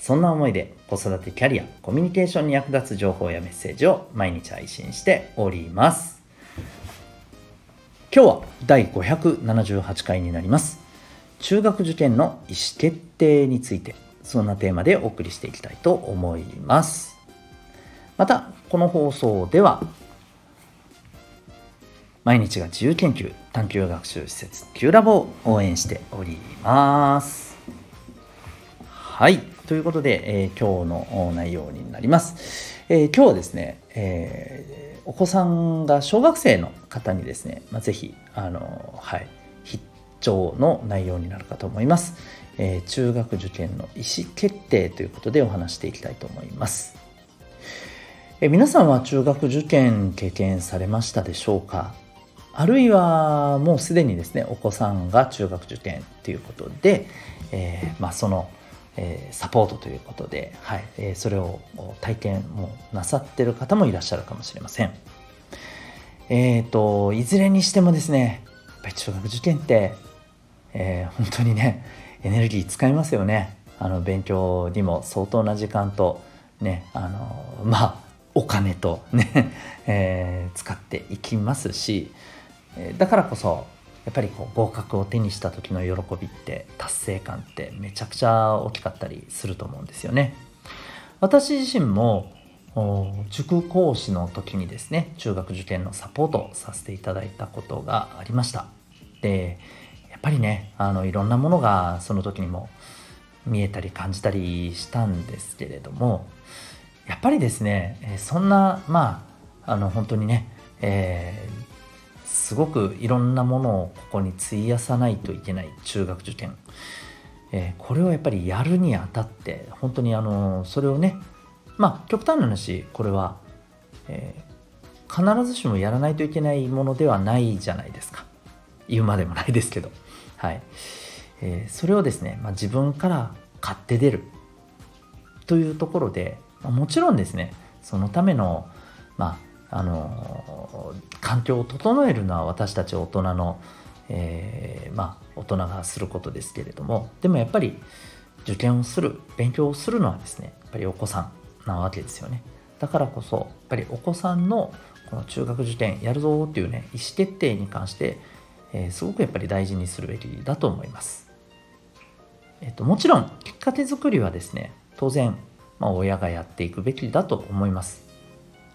そんな思いで子育てキャリア、コミュニケーションに役立つ情報やメッセージを毎日配信しております。今日は第578回になります。中学受験の意思決定について、そんなテーマでお送りしていきたいと思います。また、この放送では、毎日が自由研究探究学習施設 Q ラボを応援しております。はい。ということで、えー、今日の内容になります。えー、今日はですね、えー、お子さんが小学生の方にですね、まあ、ぜひ、あの、はい、必聴の内容になるかと思います。え中学受験の意思決定ということでお話していきたいと思います。え皆さんは中学受験経験されましたでしょうか？あるいはもうすでにですねお子さんが中学受験ということで、えー、まあ、そのえー、サポートということで、はいえー、それを体験もなさってる方もいらっしゃるかもしれません。えっ、ー、と、いずれにしてもですね、やっぱり中学受験って、えー、本当にね、エネルギー使いますよね。あの、勉強にも相当な時間と、ね、あの、まあ、お金とね、えー、使っていきますし、だからこそ、やっぱりこう合格を手にした時の喜びって達成感ってめちゃくちゃ大きかったりすると思うんですよね。私自身も塾講師の時にですね中学受験のサポートをさせていただいたことがありましたでやっぱりねあのいろんなものがその時にも見えたり感じたりしたんですけれどもやっぱりですねそんなまああの本当にね、えすごくいろんなものをここに費やさないといけない中学受験、えー、これをやっぱりやるにあたって本当にあのそれをねまあ極端な話これは、えー、必ずしもやらないといけないものではないじゃないですか。言うまでもないですけど。はい、えー、それをですね、まあ、自分から買って出る。というところで、まあ、もちろんですねそのためのまああの環境を整えるのは私たち大人の、えー、まあ大人がすることですけれどもでもやっぱり受験をする勉強をするのはですねやっぱりお子さんなわけですよねだからこそやっぱりお子さんのこの中学受験やるぞっていうね意思決定に関して、えー、すごくやっぱり大事にするべきだと思います。えっと、もちろんきっかけ作りはですね当然、まあ、親がやっていくべきだと思います。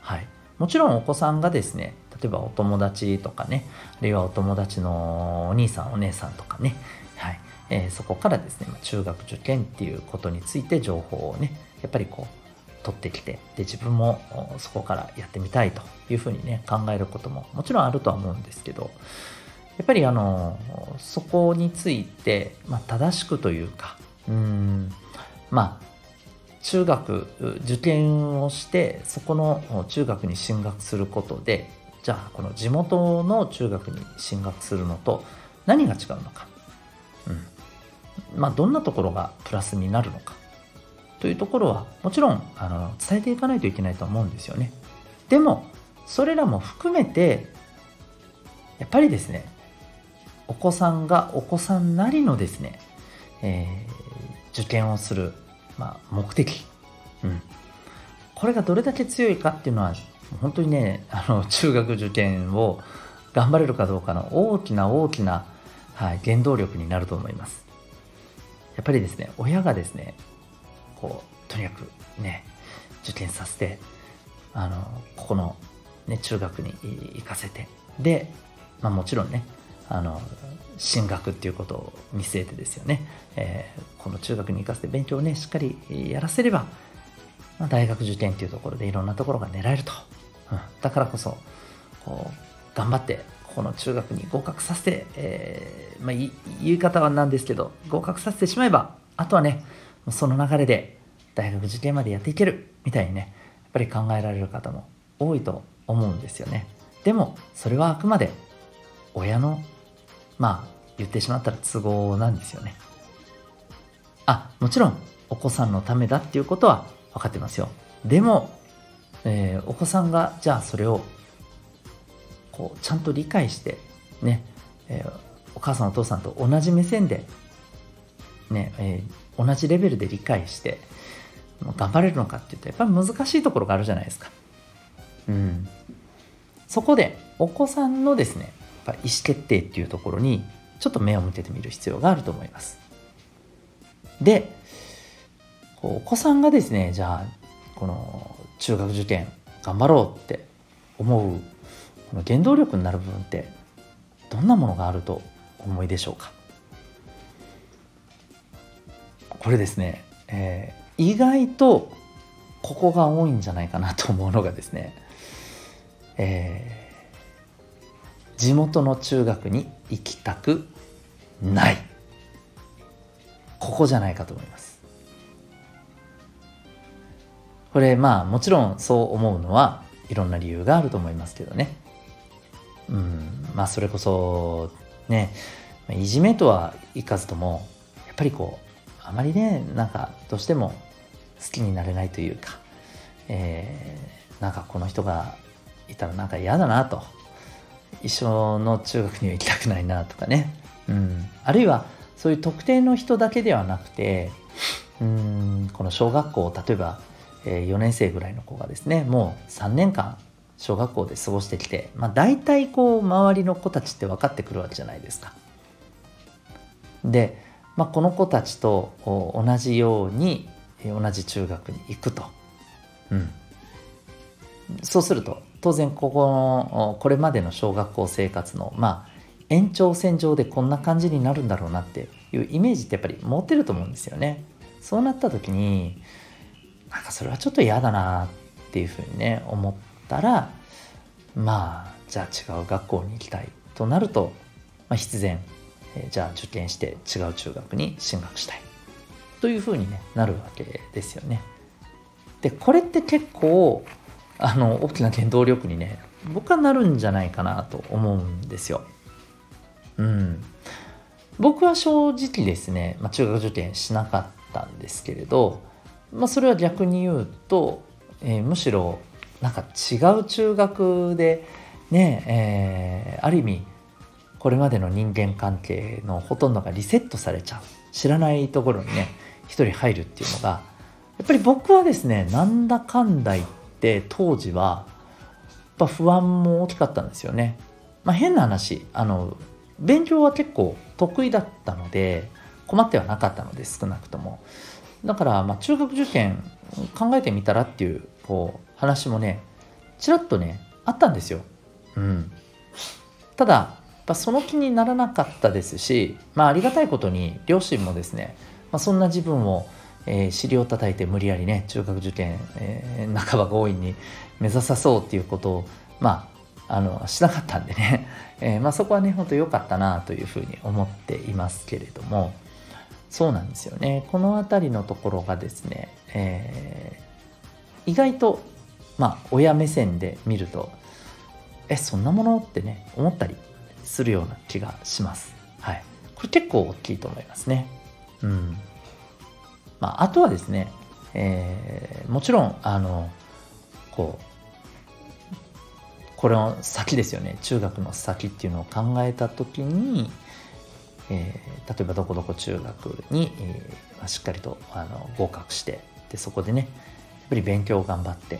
はい、もちろんお子さんがですね例えばお友達とかねあるいはお友達のお兄さんお姉さんとかね、はいえー、そこからですね中学受験っていうことについて情報をねやっぱりこう取ってきてで自分もそこからやってみたいというふうにね考えることももちろんあるとは思うんですけどやっぱりあのそこについて、まあ、正しくというかうんまあ中学受験をしてそこの中学に進学することでじゃあこの地元の中学に進学するのと何が違うのか、うん。まあ、どんなところがプラスになるのかというところはもちろんあの伝えていかないといけないと思うんですよね。でもそれらも含めてやっぱりですねお子さんがお子さんなりのですね、えー、受験をするまあ、目的、うん、これがどれだけ強いかっていうのは本当にねあの中学受験を頑張れるかどうかの大きな大きな、はい、原動力になると思います。やっぱりですね親がですねこうとにかくね受験させてあのここの、ね、中学に行かせて。で、まあ、もちろんねあの進学っていうことを見据えてですよね、えー、この中学に行かせて勉強をねしっかりやらせれば、まあ、大学受験っていうところでいろんなところが狙えると、うん、だからこそこう頑張ってこの中学に合格させて、えー、まあ、言い方はなんですけど合格させてしまえばあとはねその流れで大学受験までやっていけるみたいにねやっぱり考えられる方も多いと思うんですよね。でもそれはあくまで親のまあ言ってしまったら都合なんですよね。あもちろんお子さんのためだっていうことは分かってますよ。でも、えー、お子さんがじゃあそれをこうちゃんと理解してね、えー、お母さんお父さんと同じ目線でね、えー、同じレベルで理解して頑張れるのかっていうとやっぱり難しいところがあるじゃないですか。うん、そこでお子さんのですね意思決定っていうところにちょっと目を向けてみる必要があると思います。でお子さんがですねじゃあこの中学受験頑張ろうって思うこの原動力になる部分ってどんなものがあると思いでしょうか？これですね、えー、意外とここが多いんじゃないかなと思うのがですね、えー、地元の中学に行きたくない。ここじゃないかと思います。これまあもちろんそう思うのはいろんな理由があると思いますけどね。うんまあそれこそねいじめとはいかずともやっぱりこうあまりねなんかどうしても好きになれないというか、えー、なんかこの人がいたらなんか嫌だなと一緒の中学には行きたくないなとかね、うん、あるいはそういう特定の人だけではなくてうんこの小学校例えば、え、4年生ぐらいの子がですねもう3年間小学校で過ごしてきて、まあ、大体こう周りの子たちって分かってくるわけじゃないですか。でまあ、この子たちと同じように同じ中学に行くと、うん、そうすると当然ここのこれまでの小学校生活のまあ延長線上でこんな感じになるんだろうなっていうイメージってやっぱり持てると思うんですよね。そうなった時になんかそれはちょっと嫌だなっていうふうにね思ったらまあじゃあ違う学校に行きたいとなると、まあ、必然えじゃあ受験して違う中学に進学したいというふうに、ね、なるわけですよね。でこれって結構あの大きな原動力にね僕はなるんじゃないかなと思うんですよ。うん、僕は正直ですね、まあ、中学受験しなかったんですけれど、まあ、それは逆に言うと、えー、むしろなんか違う中学でね、えー、ある意味これまでの人間関係のほとんどがリセットされちゃう知らないところにね一人入るっていうのがやっぱり僕はですねなんだかんだ言って当時はやっぱ不安も大きかったんですよね。まあ、変な話あの勉強は結構得意だったので困ってはなかったので少なくともだからまあ中学受験考えてみたらっていうこう話もねちらっとねあったんですよ。うん、ただぱその気にならなかったですし、まあ、ありがたいことに両親もですね、まあ、そんな自分を、えー、尻を叩いて無理やりね中学受験、えー、半ば強引に目指さそうっていうことをまああのしなかったんでね、えー、まあ、そこはね本当良かったなというふうに思っていますけれどもそうなんですよねこの辺りのところがですね、えー、意外とまあ親目線で見るとえそんなものってね思ったりするような気がします。はい。これ結構大きいと思いますね。うん。まあ、あとはですね、えー、もちろん、あの、こう、これの先ですよね。中学の先っていうのを考えた時に、えー、例えばどこどこ中学に、えー、しっかりとあの合格してでそこでねやっぱり勉強を頑張って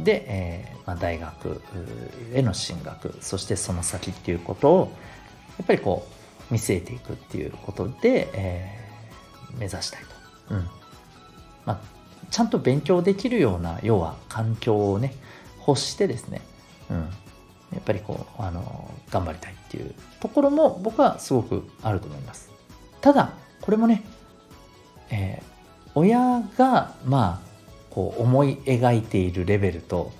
で、えー、まあ、大学への進学そしてその先っていうことをやっぱりこう見据えていくっていうことで、えー、目指したいと、うん。まあ、ちゃんと勉強できるような要は環境をね欲してですね、うん、やっぱりこうあの頑張りたいっていうところも僕はすごくあると思います。ただこれもね、えー、親がまあこう思い描いているレベルと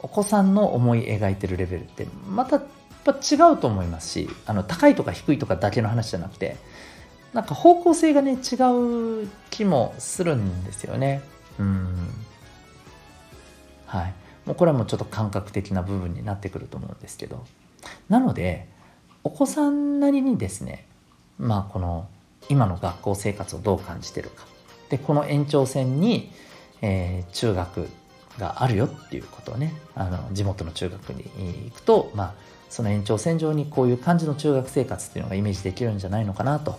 お子さんの思い描いてるレベルってまたやっぱ違うと思いますしあの高いとか低いとかだけの話じゃなくてなんか方向性がね違う気もするんですよね。うん。はい、もうこれはもうちょっと感覚的な部分になってくると思うんですけど。なのでお子さんなりにですねまあこの今の学校生活をどう感じてるか。でこの延長線に、えー、中学があるよっていうことをねあの地元の中学に行くと、まあ、その延長線上にこういう感じの中学生活っていうのがイメージできるんじゃないのかなと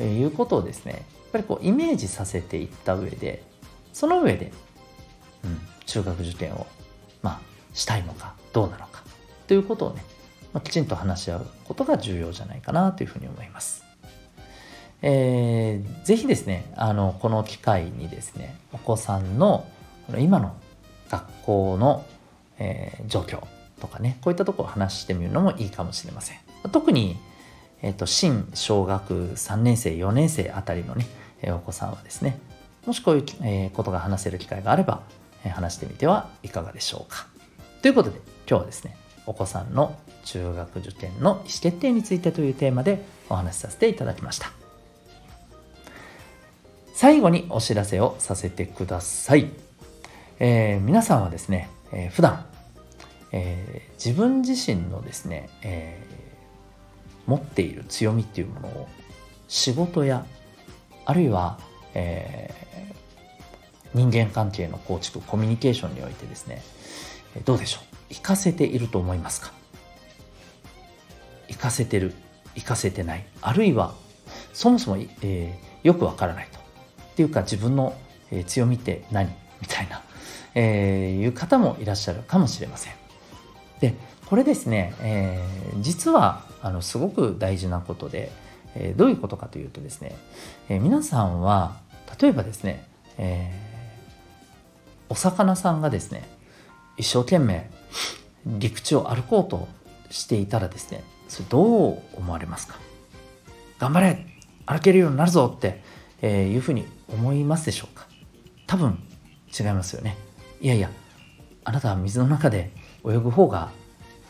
いうことをですねやっぱりこうイメージさせていった上でその上で、うん、中学受験を、まあ、したいのかどうなのかということをね、まあ、きちんと話し合うことが重要じゃないかなというふうに思います。えー、ぜひですねあのこの機会にですねお子さんの今の学校の、えー、状況とかねこういったところを話してみるのもいいかもしれません特に、えーと、新小学3年生4年生あたりのね、お子さんはですねもしこういう、ことが話せる機会があれば、話してみてはいかがでしょうか。ということで今日はですねお子さんの中学受験の意思決定についてというテーマでお話しさせていただきました。最後にお知らせをさせてください、えー、皆さんはですね、えー、普段、えー、自分自身のですね、えー、持っている強みっていうものを仕事やあるいは、えー、人間関係の構築コミュニケーションにおいてですねどうでしょう？活かせていると思いますか？活かせてる活かせてないあるいはそもそも、えー、よくわからないと。っていうか自分の強みって何？みたいな、えー、いう方もいらっしゃるかもしれません。でこれですね、えー、実はあのすごく大事なことで、えー、どういうことかというとですね、えー、皆さんは例えばですね、えお魚さんがですね一生懸命陸地を歩こうとしていたらですねそれどう思われますか？頑張れ歩けるようになるぞって、えいうふうに思いますでしょうか？多分違いますよね。いやいやあなたは水の中で泳ぐ方が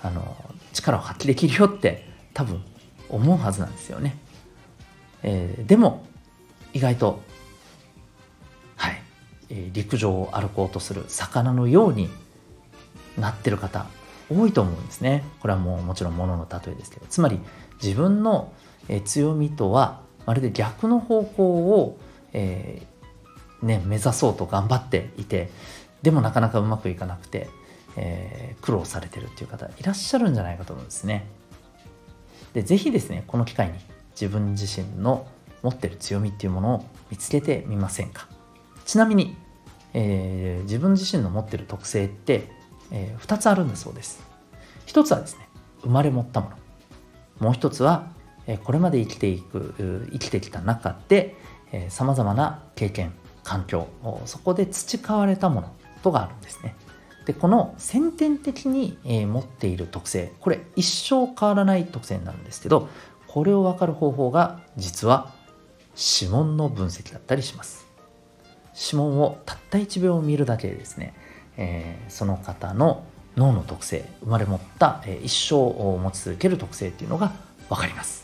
あの力を発揮できるよって多分思うはずなんですよね、えー、でも意外とはい、えー、陸上を歩こうとする魚のようになってる方多いと思うんですね。これはもうもちろんものの例えですけど。つまり自分の強みとはまるで逆の方向をえー、ね、目指そうと頑張っていてでもなかなかうまくいかなくて、えー、苦労されてるっていう方いらっしゃるんじゃないかと思うんですね。で是非ですねこの機会に自分自身の持ってる強みっていうものを見つけてみませんか？ちなみに、えー、自分自身の持ってる特性って、えー、2つあるんだそうです。1つはですね生まれ持ったものもう1つはえこれまで生きていく生きてきた中でさまざまな経験環境そこで培われたものとがあるんですね。でこの先天的に、え持っている特性これ一生変わらない特性なんですけどこれを分かる方法が実は指紋の分析だったりします。指紋をたった1秒見るだけでですね、えー、その方の脳の特性生まれ持った、えー、一生を持ち続ける特性っていうのが分かります。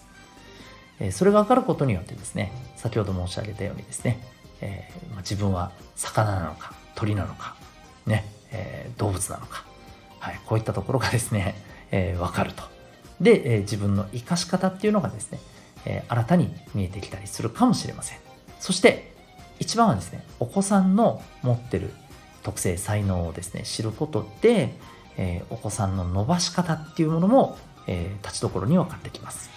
えそれが分かることによってですね先ほど申し上げたようにですね、えー、ま自分は魚なのか鳥なのか、ねえー、動物なのか、はい、こういったところがですね、えー、分かると。で、えー、自分の生かし方っていうのがですね、えー、新たに見えてきたりするかもしれません。そして一番はですねお子さんの持ってる特性才能をですね知ることで、えー、お子さんの伸ばし方っていうものも、えー、立ちどころに分かってきます。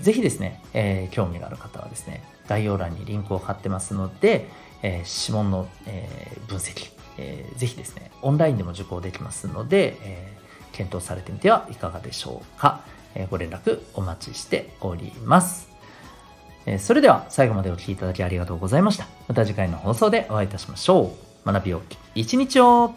ぜひですね、えー、興味がある方はですね、概要欄にリンクを貼ってますので、えー、指紋の、えー、分析、えー、ぜひですね、オンラインでも受講できますので、えー、検討されてみてはいかがでしょうか。えー、ご連絡お待ちしております。え、それでは最後までお聴きいただきありがとうございました。また次回の放送でお会いいたしましょう。学びよき一日を